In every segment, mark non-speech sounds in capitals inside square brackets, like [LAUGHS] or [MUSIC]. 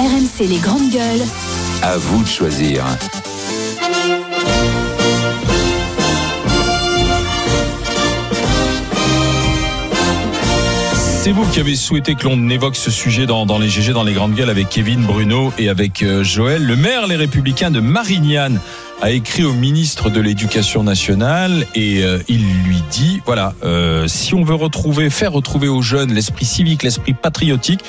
RMC les grandes gueules. À vous de choisir. C'est vous qui avez souhaité que l'on évoque ce sujet dans, dans, les GG, dans les grandes gueules avec Kevin, Bruno et avec euh, Joël. Le maire, les républicains de Marignane, a écrit au ministre de l'Éducation nationale et euh, il lui dit, voilà, euh, si on veut retrouver, faire retrouver aux jeunes l'esprit civique, l'esprit patriotique,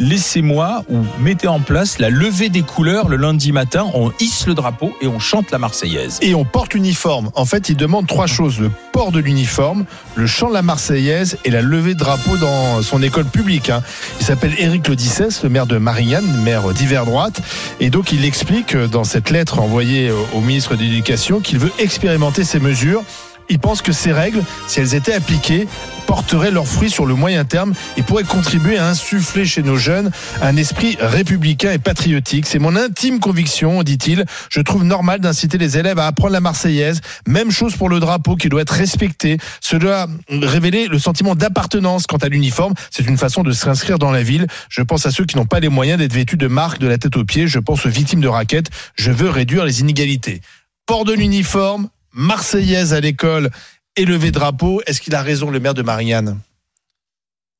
laissez-moi ou mettez en place la levée des couleurs le lundi matin. On hisse le drapeau et on chante la Marseillaise. Et on porte l'uniforme. En fait, il demande trois choses le port de l'uniforme, le chant de la Marseillaise et la levée de drapeau dans son école publique. Hein. Il s'appelle Éric Lodissès, le maire de Marignane, maire d'hiver droite. Et donc, il explique dans cette lettre envoyée au ministre de l'Éducation qu'il veut expérimenter ces mesures il pense que ces règles, si elles étaient appliquées, porteraient leurs fruits sur le moyen terme et pourraient contribuer à insuffler chez nos jeunes un esprit républicain et patriotique. C'est mon intime conviction, dit-il. Je trouve normal d'inciter les élèves à apprendre la Marseillaise. Même chose pour le drapeau qui doit être respecté. Cela révéler le sentiment d'appartenance quant à l'uniforme. C'est une façon de s'inscrire dans la ville. Je pense à ceux qui n'ont pas les moyens d'être vêtus de marque de la tête aux pieds. Je pense aux victimes de raquettes. Je veux réduire les inégalités. Port de l'uniforme, Marseillaise à l'école et lever drapeau. Est-ce qu'il a raison, le maire de Marianne?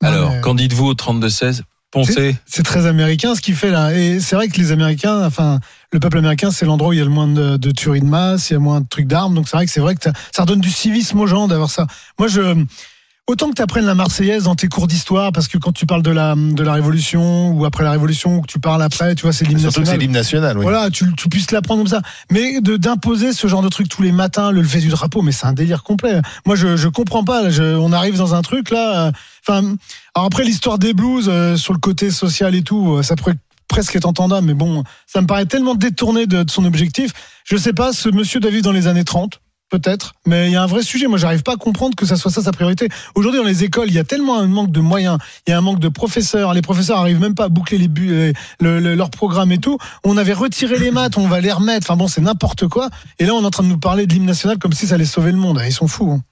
Alors, qu'en dites-vous au 32-16 Poncé C'est très américain ce qu'il fait là. Et c'est vrai que les Américains, enfin, le peuple américain, c'est l'endroit où il y a le moins de, de tueries de masse, il y a moins de trucs d'armes. Donc c'est vrai que c'est vrai que ça redonne du civisme aux gens d'avoir ça. Moi, je, Autant que tu apprennes la Marseillaise dans tes cours d'histoire, parce que quand tu parles de la, de la Révolution ou après la Révolution, ou que tu parles après, tu vois, c'est l'hymne national. c'est l'hymne national, oui. Voilà, tu, tu puisses l'apprendre comme ça. Mais de d'imposer ce genre de truc tous les matins, le lever du drapeau, mais c'est un délire complet. Moi, je, je comprends pas. Je, on arrive dans un truc là. Euh, enfin, alors après l'histoire des blues euh, sur le côté social et tout, euh, ça pourrait presque être entendable, mais bon, ça me paraît tellement détourné de, de son objectif. Je sais pas, ce monsieur David dans les années 30 peut-être, mais il y a un vrai sujet. Moi, j'arrive pas à comprendre que ça soit ça sa priorité. Aujourd'hui, dans les écoles, il y a tellement un manque de moyens, il y a un manque de professeurs. Les professeurs arrivent même pas à boucler les buts, le, leur programme et tout. On avait retiré les maths, on va les remettre. Enfin bon, c'est n'importe quoi. Et là, on est en train de nous parler de l'hymne national comme si ça allait sauver le monde. Ils sont fous. Hein.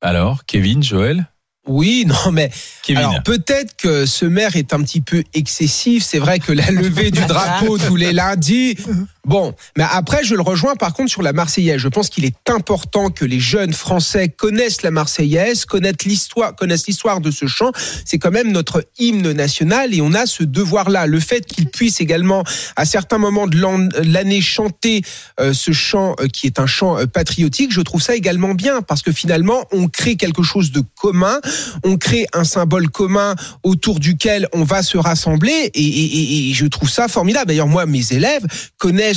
Alors, Kevin, Joël? Oui, [LAUGHS] non, mais alors peut-être que ce maire est un petit peu excessif. C'est vrai que la levée du drapeau [LAUGHS] tous les lundis, Bon, mais après, je le rejoins par contre sur la Marseillaise. Je pense qu'il est important que les jeunes Français connaissent la Marseillaise, connaissent l'histoire, connaissent l'histoire de ce chant. C'est quand même notre hymne national et on a ce devoir-là. Le fait qu'ils puissent également, à certains moments de l'année, chanter euh, ce chant euh, qui est un chant euh, patriotique, je trouve ça également bien parce que finalement, on crée quelque chose de commun, on crée un symbole commun autour duquel on va se rassembler et, et je trouve ça formidable. D'ailleurs, moi, mes élèves connaissent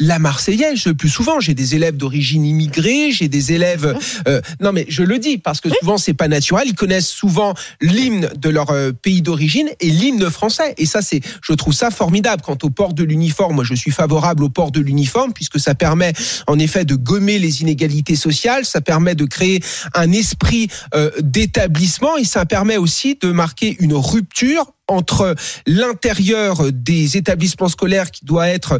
la Marseillaise le plus souvent. J'ai des élèves d'origine immigrée, j'ai des élèves. Euh, non, mais je le dis parce que souvent c'est pas naturel. Ils connaissent souvent l'hymne de leur euh, pays d'origine et l'hymne français. Et ça, c'est, je trouve ça formidable. Quant au port de l'uniforme, moi, je suis favorable au port de l'uniforme puisque ça permet, en effet, de gommer les inégalités sociales. Ça permet de créer un esprit euh, d'établissement et ça permet aussi de marquer une rupture entre l'intérieur des établissements scolaires qui doit être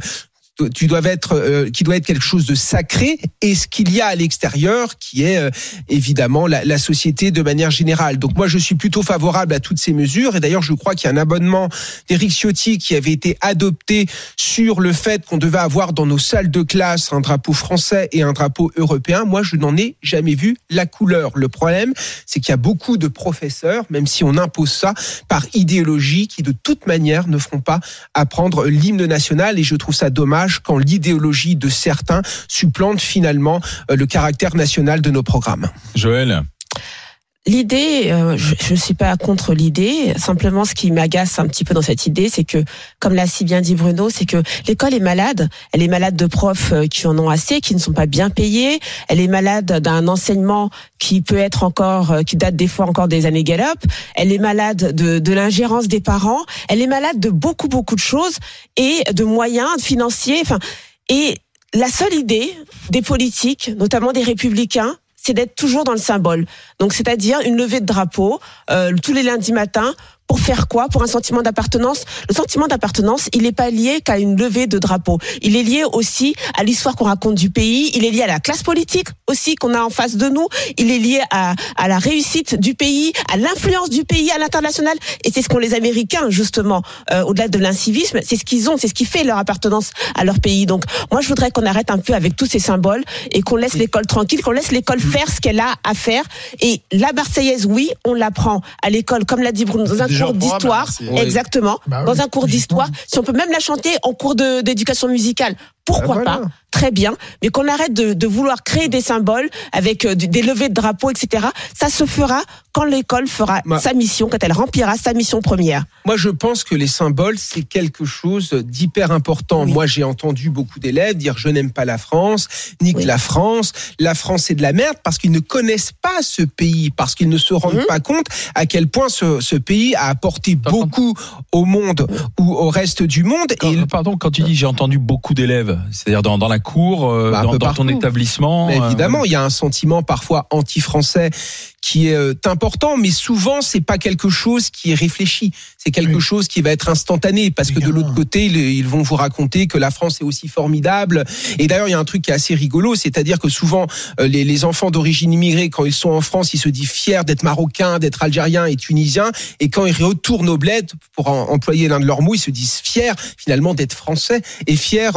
tu dois être, euh, qui doit être quelque chose de sacré, et ce qu'il y a à l'extérieur, qui est euh, évidemment la, la, société de manière générale. Donc moi, je suis plutôt favorable à toutes ces mesures, et d'ailleurs, je crois qu'il y a un abonnement d'Éric Ciotti qui avait été adopté sur le fait qu'on devait avoir dans nos salles de classe un drapeau français et un drapeau européen. Moi, je n'en ai jamais vu la couleur. Le problème, c'est qu'il y a beaucoup de professeurs, même si on impose ça par idéologie, qui de toute manière ne feront pas apprendre l'hymne national, et je trouve ça dommage quand l'idéologie de certains supplante finalement euh, le caractère national de nos programmes. Joël L'idée, euh, je ne suis pas contre l'idée. Simplement, ce qui m'agace un petit peu dans cette idée, c'est que, comme l'a si bien dit Bruno, c'est que l'école est malade. Elle est malade de profs euh, qui en ont assez, qui ne sont pas bien payés. Elle est malade d'un enseignement qui peut être encore, qui date des fois encore des années Gallup. Elle est malade de, de l'ingérence des parents. Elle est malade de beaucoup beaucoup de choses et de moyens financiers. Enfin, et la seule idée des politiques, notamment des républicains, c'est d'être toujours dans le symbole. Donc, c'est-à-dire une levée de drapeau euh, tous les lundis matins pour faire quoi? Pour un sentiment d'appartenance? Le sentiment d'appartenance, il n'est pas lié qu'à une levée de drapeau. Il est lié aussi à l'histoire qu'on raconte du pays. Il est lié à la classe politique aussi qu'on a en face de nous. Il est lié à, à la réussite du pays, à l'influence du pays à l'international. Et c'est ce qu'ont les Américains justement, euh, au-delà de l'incivisme. C'est ce qu'ils ont, c'est ce qui fait leur appartenance à leur pays. Donc moi, je voudrais qu'on arrête un peu avec tous ces symboles et qu'on laisse l'école tranquille, qu'on laisse l'école faire ce qu'elle a à faire. Et la Marseillaise, oui, on l'apprend à l'école, comme l'a dit Bruno, dans un cours d'histoire. Exactement. Bah dans un cours d'histoire. Si on peut même la chanter en cours d'éducation musicale, pourquoi ah, pas Très bien, mais qu'on arrête de, de, vouloir créer des symboles avec euh, des levées de drapeaux, etc. Ça se fera quand l'école fera sa mission, quand elle remplira sa mission première. Moi, je pense que les symboles, c'est quelque chose d'hyper important. Moi, j'ai entendu beaucoup d'élèves dire je n'aime pas la France, ni que la France, la France est de la merde, parce qu'ils ne connaissent pas ce pays, parce qu'ils ne se rendent mhm. pas compte à quel point ce, ce pays a apporté beaucoup au monde ou au reste du monde. et... Pardon, quand tu dis j'ai entendu beaucoup d'élèves, c'est-à-dire dans, dans, la cour, euh, bah, dans, ton établissement. Euh, évidemment, il y a un sentiment parfois anti-français qui est euh, important, mais souvent c'est pas quelque chose qui est réfléchi. C'est quelque chose qui va être instantané parce que de l'autre côté ils vont vous raconter que la France est aussi formidable. Et d'ailleurs il y a un truc qui est assez rigolo, c'est-à-dire que souvent les, les enfants d'origine immigrée quand ils sont en France ils se disent fiers d'être marocains, d'être algériens et tunisiens, et quand ils retournent au bled pour employer l'un de leurs mots ils se disent fiers finalement d'être français et fiers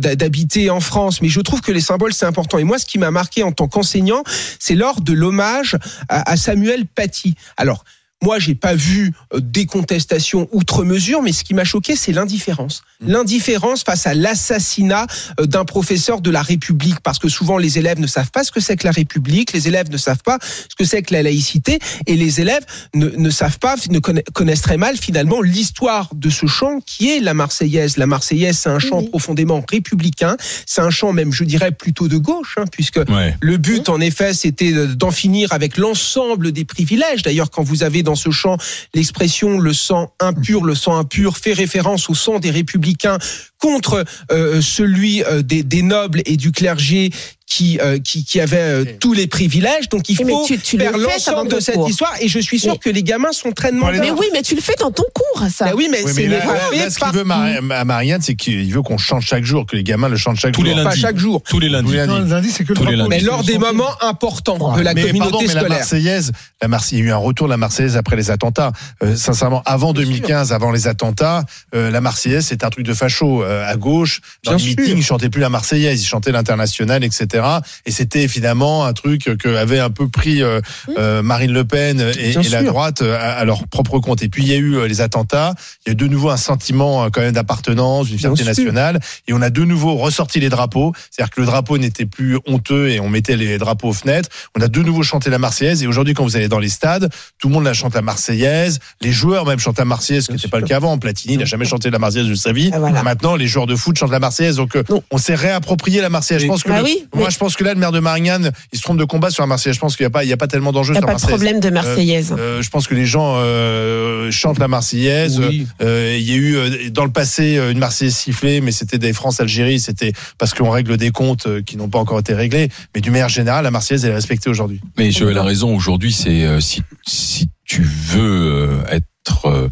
d'habiter en France. Mais je trouve que les symboles c'est important. Et moi ce qui m'a marqué en tant qu'enseignant c'est lors de l'hommage à, Samuel Paty. Alors, moi, j'ai pas vu euh, des contestations outre mesure, mais ce qui m'a choqué, c'est l'indifférence. Mmh. L'indifférence face à l'assassinat euh, d'un professeur de la République, parce que souvent les élèves ne savent pas ce que c'est que la République, les élèves ne savent pas ce que c'est que la laïcité, et les élèves ne, ne savent pas, ne connaissent très mal finalement l'histoire de ce chant qui est la Marseillaise. La Marseillaise, c'est un chant profondément républicain, c'est un chant même, je dirais, plutôt de gauche, hein, puisque le but, en effet, c'était d'en finir avec l'ensemble des privilèges. D'ailleurs, quand vous avez dans ce chant, l'expression le sang impur, le sang impur fait référence au sang des républicains contre euh, celui euh, des, des, nobles et du clergé qui, euh, qui, qui avait euh, tous les privilèges. Donc il faut faire l'ensemble de cette histoire. Et je suis sûr que les gamins sont très demandeurs. Mais oui, mais tu le fais dans ton cours, ça. Ben oui, mais, c'est là, là, ce qu'il veut à Marianne, c'est qu'il veut qu'on chante chaque jour, que les gamins le chantent chaque Tous jour. Les lundis. Pas chaque jour. Tous les lundis. Tous les lundis, c'est que le Mais lors des moments importants de la mais communauté pardon, mais scolaire. La Marseillaise, la Marseillaise, il y a eu un retour de la Marseillaise après les attentats. Euh, sincèrement, avant 2015, avant les attentats, euh, la Marseillaise, c'était un truc de facho. Euh, à gauche, dans Bien les meetings, ils chantaient plus la Marseillaise, ils chantaient l'international, etc. Et c'était évidemment un truc que avait un peu pris euh, euh, Marine Le Pen et, et la droite à, à, leur propre compte. Et puis il y a eu les attentats, il y a eu de nouveau un sentiment quand même d'appartenance, d'une fierté nationale, et on a de nouveau ressorti les drapeaux. C'est-à-dire que le drapeau n'était plus honteux et on mettait les drapeaux aux fenêtres. On a de nouveau chanté la Marseillaise. Et aujourd'hui, quand vous allez dans les stades, tout le monde la chante la Marseillaise. Les joueurs même chantent la Marseillaise, ce qui n'était pas le cas avant. Platini n'a jamais chanté la Marseillaise de sa vie. Ah, voilà. Maintenant, les joueurs de foot chantent la Marseillaise. Donc, on s'est réapproprié la Marseillaise. Je pense que bah le, oui, moi, mais... je pense que là, le maire de Marignane, il se trompe de combat sur la Marseillaise. Je pense qu'il n'y a pas, il y a pas tellement d'enjeux sur la Marseillaise. Il n'y a pas de problème de Marseillaise. Euh, euh, je pense que les gens euh, chantent la Marseillaise. Oui. Euh, il y a eu dans le passé une Marseillaise sifflée, mais c'était des France-Algérie. C'était parce qu'on règle des comptes qui n'ont pas encore été réglés. Mais du manière générale, la Marseillaise elle est respectée aujourd'hui. Mais je la raison aujourd'hui, c'est si si tu veux être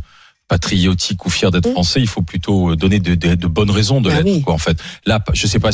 patriotique ou fier d'être français, il faut plutôt donner de, de, de bonnes raisons de ah l'être. Oui. En fait, là, je sais pas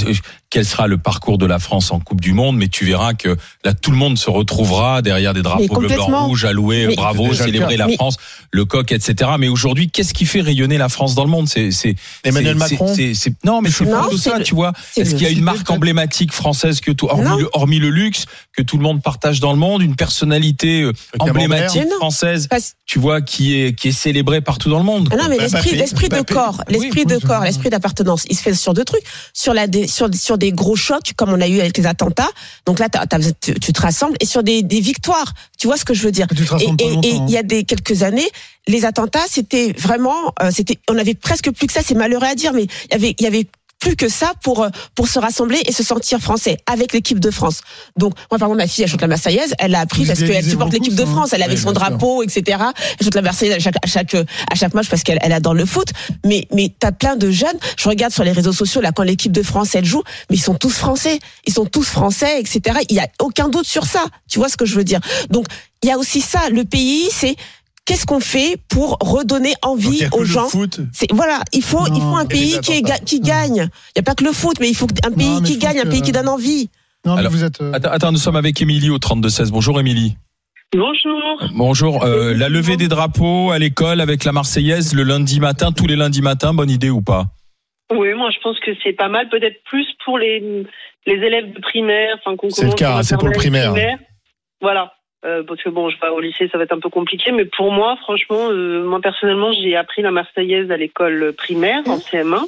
quel sera le parcours de la France en Coupe du Monde, mais tu verras que là, tout le monde se retrouvera derrière des drapeaux bleu, blanc, rouge, mais, bravo, célébrer la mais, France, le coq, etc. Mais aujourd'hui, qu'est-ce qui fait rayonner la France dans le monde? C'est Emmanuel Macron? C est, c est, non, mais c'est pas tout ça, le, tu vois. Est-ce qu'il y a une marque emblématique française que tout, hormis le, hormis le, luxe, que tout le monde partage dans le monde, une personnalité emblématique française, tu vois, qui est qui est célébrée partout dans le monde. Ah non, mais l'esprit, l'esprit de corps, l'esprit de corps, l'esprit d'appartenance, il se fait sur deux trucs, sur la, sur, sur des gros chocs comme on a eu avec les attentats. Donc là, t'as, tu, tu, te rassembles et sur des, des victoires. Tu vois ce que je veux dire Et il hein. y a des quelques années, les attentats, c'était vraiment, euh, c'était, on avait presque plus que ça. C'est malheureux à dire, mais il y avait, il y avait plus que ça pour pour se rassembler et se sentir français avec l'équipe de France. Donc moi par exemple ma fille elle chante la Marseillaise, elle a appris parce qu'elle supporte l'équipe de France, elle avait son drapeau, etc. Elle chante la Marseillaise à chaque à chaque à chaque match parce qu'elle elle adore le foot. Mais mais t'as plein de jeunes. Je regarde sur les réseaux sociaux là quand l'équipe de France elle joue, mais ils sont tous français, ils sont tous français, etc. Il y a aucun doute sur ça. Tu vois ce que je veux dire? Donc il y a aussi ça. Le pays c'est qu'est-ce qu'on fait pour redonner envie aux gens Voilà, il faut, il faut un pays qui, qui gagne. Il n'y a pas que le foot, mais il faut un pays qui gagne, un pays qui donne envie. Non, mais vous êtes. Euh, attends, nous sommes avec Émilie au 32-16. Bonjour Émilie. Bonjour. Bonjour. Euh, la levée des drapeaux à l'école avec la Marseillaise le lundi matin, tous les lundis matins, bonne idée ou pas? Oui, moi je pense que c'est pas mal, peut-être plus pour les, les élèves de primaire. C'est le cas, c'est pour le primaire. Voilà. Euh, parce que bon, je vais au lycée, ça va être un peu compliqué, mais pour moi, franchement, euh, moi personnellement, j'ai appris la Marseillaise à l'école primaire en CM1.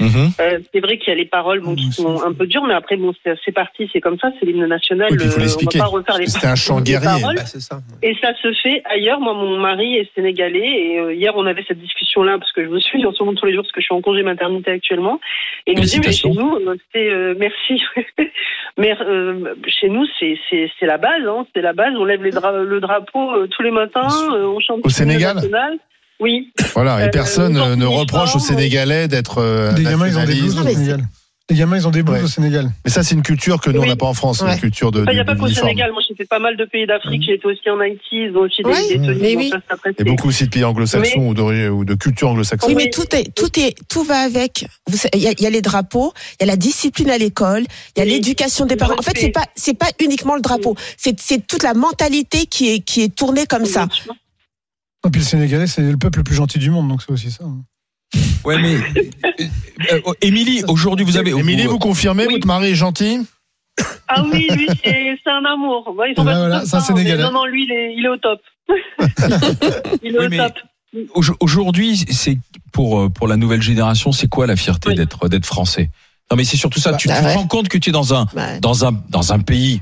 Mhm. Euh, c'est vrai qu'il y a les paroles bon, qui sont un peu dures, mais après, bon, c'est parti, c'est comme ça, c'est l'hymne national. il faut l'expliquer. C'était un chant guerrier. Bah, ça. Et ça se fait ailleurs. Moi, mon mari est sénégalais, et euh, hier, on avait cette discussion-là, parce que je me suis en ce moment tous les jours, parce que je suis en congé maternité actuellement. Et il me dit, mais chez nous, euh, c'est, merci. [LAUGHS] mais chez nous, c'est la base, hein, c'est la base. On lève les le drapeau tous les matins, on chante au Sénégal. National. Oui. Voilà, et euh, personne ne reproche aux Sénégalais d'être. Euh, des gamins, ils ont des blues au Sénégal. Les gamins, ils ont des blues au Sénégal. Mais ça, c'est une culture que nous, on n'a pas en France, une culture de. Il n'y a pas qu'au Sénégal. Moi, j'ai fait pas mal de pays d'Afrique. J'ai été aussi en Haïti. Ils ont aussi des, des oui. Et beaucoup aussi de pays anglo-saxons ou, de, ou de culture anglo-saxonne. Oui, mais tout est, tout est, tout va avec. Il y, a les drapeaux, il y a la discipline à l'école, il y a l'éducation des parents. En fait, c'est pas, c'est pas uniquement le drapeau. C'est, c'est toute la mentalité qui est, qui est tournée comme ça. Et puis le Sénégalais, c'est le peuple le plus gentil du monde, donc c'est aussi ça. Hein. Ouais, mais euh, euh, oh, Émilie, aujourd'hui vous avez. Émilie, vous confirmez, votre mari est gentil? Ah oui, lui, c'est un amour. ils sont voilà, ça, Sénégalais. Non, non, lui, il est, il est au top. [LAUGHS] il est au top. Aujourd'hui, c'est pour euh, pour la nouvelle génération, c'est quoi la fierté d'être d'être français? Non, mais c'est surtout ça. Bah, tu, te rends compte que tu es dans un dans un dans un pays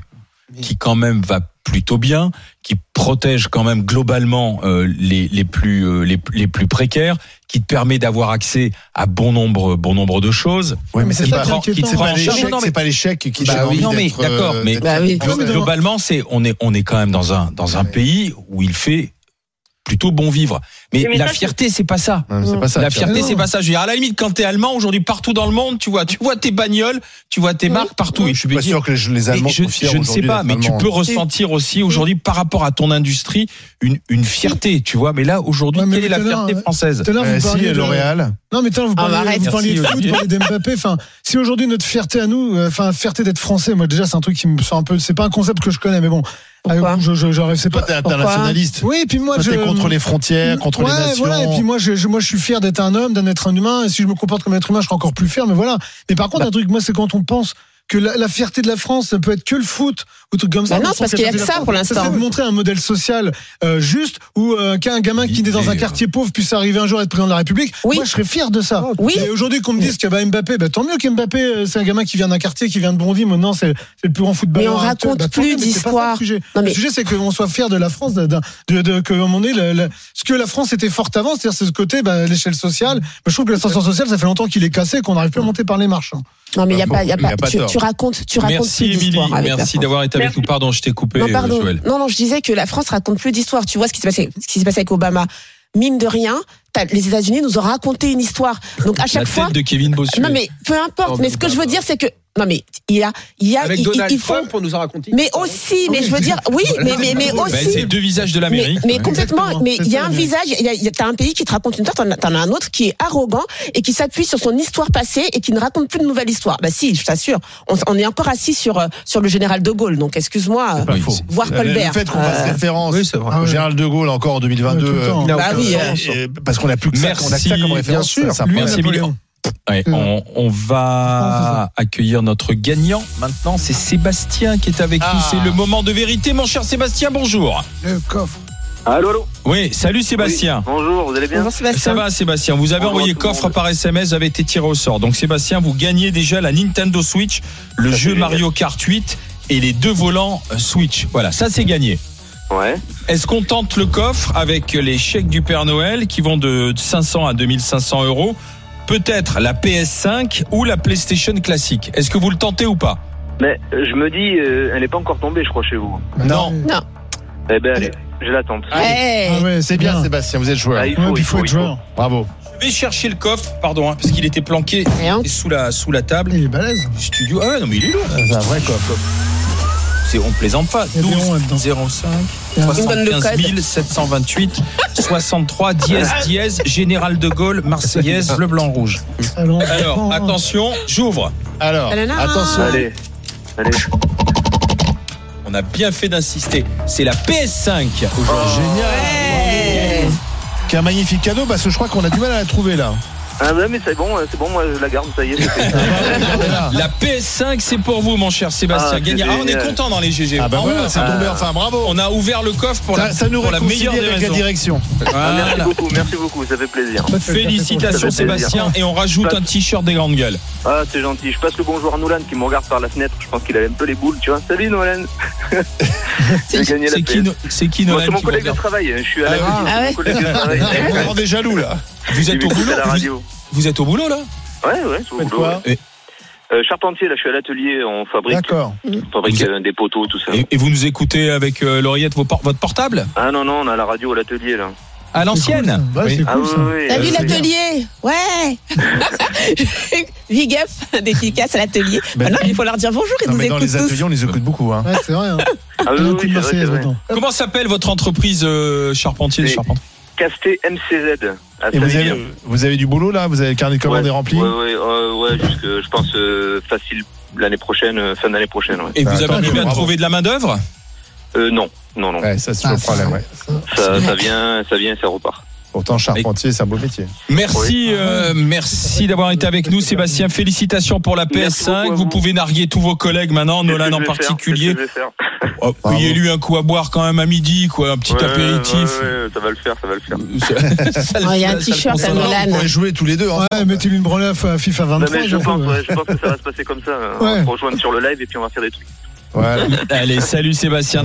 qui quand même va plutôt bien, qui protège quand même globalement euh, les, les plus euh, les, les, plus précaires, qui te permet d'avoir accès à bon nombre bon nombre de choses. Oui, mais c'est pas, c'est pas l'échec qui bah, oui, non, mais d'accord, euh, mais bah globalement c'est on est on est quand même dans un dans un pays où il fait plutôt bon vivre. Mais, la fierté, c'est pas ça. pas ça. La fierté, c'est pas ça. Je veux dire, à la limite, quand t'es allemand, aujourd'hui, partout dans le monde, tu vois, tu vois tes bagnoles, tu vois tes marques partout. Et je suis pas sûr que les Allemands je, je ne sais pas, mais tu peux ressentir aussi aujourd'hui, par rapport à ton industrie, une, une fierté, tu vois. Mais là, aujourd'hui, quelle est la fierté française euh, Si, L'Oréal. Non, mais vous ah, parlez, vous parliez de foot, vous d'Mbappé. Enfin, si aujourd'hui notre fierté à nous, euh, enfin, fierté d'être français, moi déjà, c'est un truc qui me sent un peu. C'est pas un concept que je connais, mais bon. Pourquoi je, je, je, pas. T'es internationaliste. Oui, et puis moi, je. contre les frontières, contre les nations. Voilà, et puis moi, je, moi, je suis fier d'être un homme, d'être un humain. Et si je me comporte comme un être humain, je serai encore plus fier. Mais voilà. Mais par contre, bah. un truc, moi, c'est quand on pense que la, fierté de la France, ça peut être que le foot ou tout comme ça. Bah non, parce qu'il y a que ça pour l'instant. C'est de montrer un modèle social euh, juste où euh, qu'un gamin qui est dans un quartier pauvre puisse arriver un jour à être président de la République. Oui. Moi, je serais fier de ça. Oui. Et aujourd'hui, qu'on me dise que bah, Mbappé, bah, tant mieux qu'Mbappé, euh, c'est un gamin qui vient d'un quartier, qui vient de Bondy. Maintenant, c'est le plus grand footballeur. Mais on raconte bah, plus d'histoire. Le, le sujet, c'est qu'on soit fier de la France, de, de, de que on est le, ce que la France était forte avant, c'est-à-dire ce côté, bah, l'échelle sociale. je trouve que l'ascenseur social, ça fait longtemps qu'il est cassé, qu'on n'arrive plus à monter par les marches. Hein. Non, mais il y a pas, y a pas. Tu, tu racontes, tu racontes merci Émilie, merci d'avoir été avec nous. Pardon, je t'ai coupé. Non, pardon. Non, non, je disais que la France raconte plus d'histoire. Tu vois ce qui s'est passé, ce qui s'est passé avec Obama. Mine de rien, les États-Unis nous ont raconté une histoire. Donc à chaque la fois. Tête de Kevin Bossuet. Non, mais peu importe. mais ce que je veux dire, c'est que non mais il y a il y a Avec il, Donald il faut Trump, on nous a raconté. Mais aussi, mais je veux dire, oui, mais mais mais aussi. Ben, c'est deux visages de l'Amérique. Mais, mais complètement. Mais il y a un visage. Il y a, t'as un pays qui te raconte une histoire, t'en as un autre qui est arrogant et qui s'appuie sur son histoire passée et qui ne raconte plus de nouvelle histoire. Bah si, je t'assure. On, on, est encore assis sur euh, sur le général de Gaulle. Donc excuse-moi, euh, voir Colbert. Le fait qu'on fasse euh, référence au général de Gaulle encore en 2022. Bah oui. Parce qu'on a plus que ça, qu'on a ça comme référence. Merci on, va [LAUGHS] accueillir notre gagnant maintenant. C'est Sébastien qui est avec nous. C'est le ah. moment de vérité, mon cher Sébastien. Bonjour. Le coffre. Allô, allô Oui, salut Sébastien. bonjour, vous allez bien Ça va Sébastien, vous avez envoyé coffre par SMS, vous avez été tiré au sort. Donc Sébastien, vous gagnez déjà la Nintendo Switch, le jeu Mario Kart 8 et les deux volants Switch. Voilà, ça c'est gagné. Ouais. Est-ce qu'on tente le coffre avec les chèques du Père Noël qui vont de 500 à 2500 euros peut-être la PS5 ou la PlayStation classique. Est-ce que vous le tentez ou pas? Mais euh, je me dis, euh, elle n'est pas encore tombée, je crois, chez vous. Non. Non. Eh ben allez, je l'attends. Ah ouais, c'est bien, Sébastien, vous êtes joueur. Ah, il faut, il faut, joueur. Bravo. Je vais chercher le coffre, pardon, hein, parce qu'il était planqué sous la, sous la table. Il est balèze. studio. Ah ouais, non, mais il est lourd. C'est un vrai coffre. C'est, on plaisante pas. 12 05 75 728 63 dièse dièse Général de Gaulle Marseillaise [LAUGHS] bleu blanc rouge. Alors, attention, j'ouvre. Alors, attention. Allez, allez. On a bien fait d'insister. C'est la PS5 aujourd'hui. Génial. Ouais. Quel magnifique cadeau parce que je crois qu'on a du mal à la trouver là. Ah ouais, mais c'est bon, c'est bon, moi je la garde, ça y est. [LAUGHS] La PS5, c'est pour vous, mon cher Sébastien Ah, Gagnard. Ah, on est content dans les GG. Ah bah Bravo. voilà, c'est tombé enfin, bravo. On a ouvert le coffre pour Ça, la, ça nous pour la réconcilie meilleure des avec la direction. Ah, merci Voilà. beaucoup, merci beaucoup, ça fait plaisir. Félicitations. Sébastien et on rajoute un t-shirt des grandes gueules. Ah, c'est gentil. Je passe le bonjour à Nolan qui me regarde par la fenêtre. Je pense qu'il avait un peu les boules, tu vois. Salut Nolan. [LAUGHS] J'ai gagné la C'est qui, qui Moi, Nolan c'est mon collègue de travail. Je suis à la Ah, ah ouais. mon collègue de travail. Vous me rendez jaloux là. Vous êtes au boulot à la vous, radio. vous êtes au boulot là? Ouais, ouais, c'est au boulot. quoi ouais. Euh, charpentier, là, je suis à l'atelier. On fabrique, on fabrique Vous êtes- euh, des poteaux, tout ça. et, et vous nous écoutez avec euh, l'oreillette vos por- votre portable? Ah non, non, on a la radio à l'atelier, là. À l'ancienne Ouais, Oui. c'est Ah cool oui, oui, T'as vu l'atelier? Ouais [LAUGHS] Big up, dédicace à l'atelier. Ben- Maintenant, il faut leur dire bonjour, ils Non, nous mais dans les tous. ateliers, on les écoute beaucoup. Hein. Ouais, c'est vrai. Hein. Ah oui, oui, vrai, vrai. Comment s'appelle votre entreprise euh, charpentier de Et- charpente Casté MCZ. À Et vous avez, vous avez du boulot là? Vous avez le carnet de commandes Ouais, est rempli? Ouais, ouais, euh, ouais, jusque, je pense, euh, facile l'année prochaine, euh, fin d'année prochaine, ouais. Et vous Bah, avez arrivé à bravo. trouver de la main d'œuvre Euh, non, non, non. Ouais, ça c'est Ah, le problème. Ouais. Ça, ça vient, ça vient, ça repart. Pourtant, charpentier, c'est un beau métier. Merci, euh, merci d'avoir été avec nous, Sébastien. Félicitations pour la Merci beaucoup à PS5. Vous vous. pouvez narguer tous vos collègues maintenant, Nolan en particulier. Oh. Payez-lui un coup à boire quand même à midi, quoi, un petit Ouais, apéritif. ouais, ouais, ça va le faire, ça va le faire. [LAUGHS] Oh, il y a un t-shirt à. Nolan. On pourrait jouer tous les deux. hein. Ouais, mettez-lui une branlée à FIFA Non, 23. mais je pense, je pense que ça va se passer comme ça. On va se rejoindre sur le live et puis on va faire des trucs. [LAUGHS] Allez, salut Sébastien.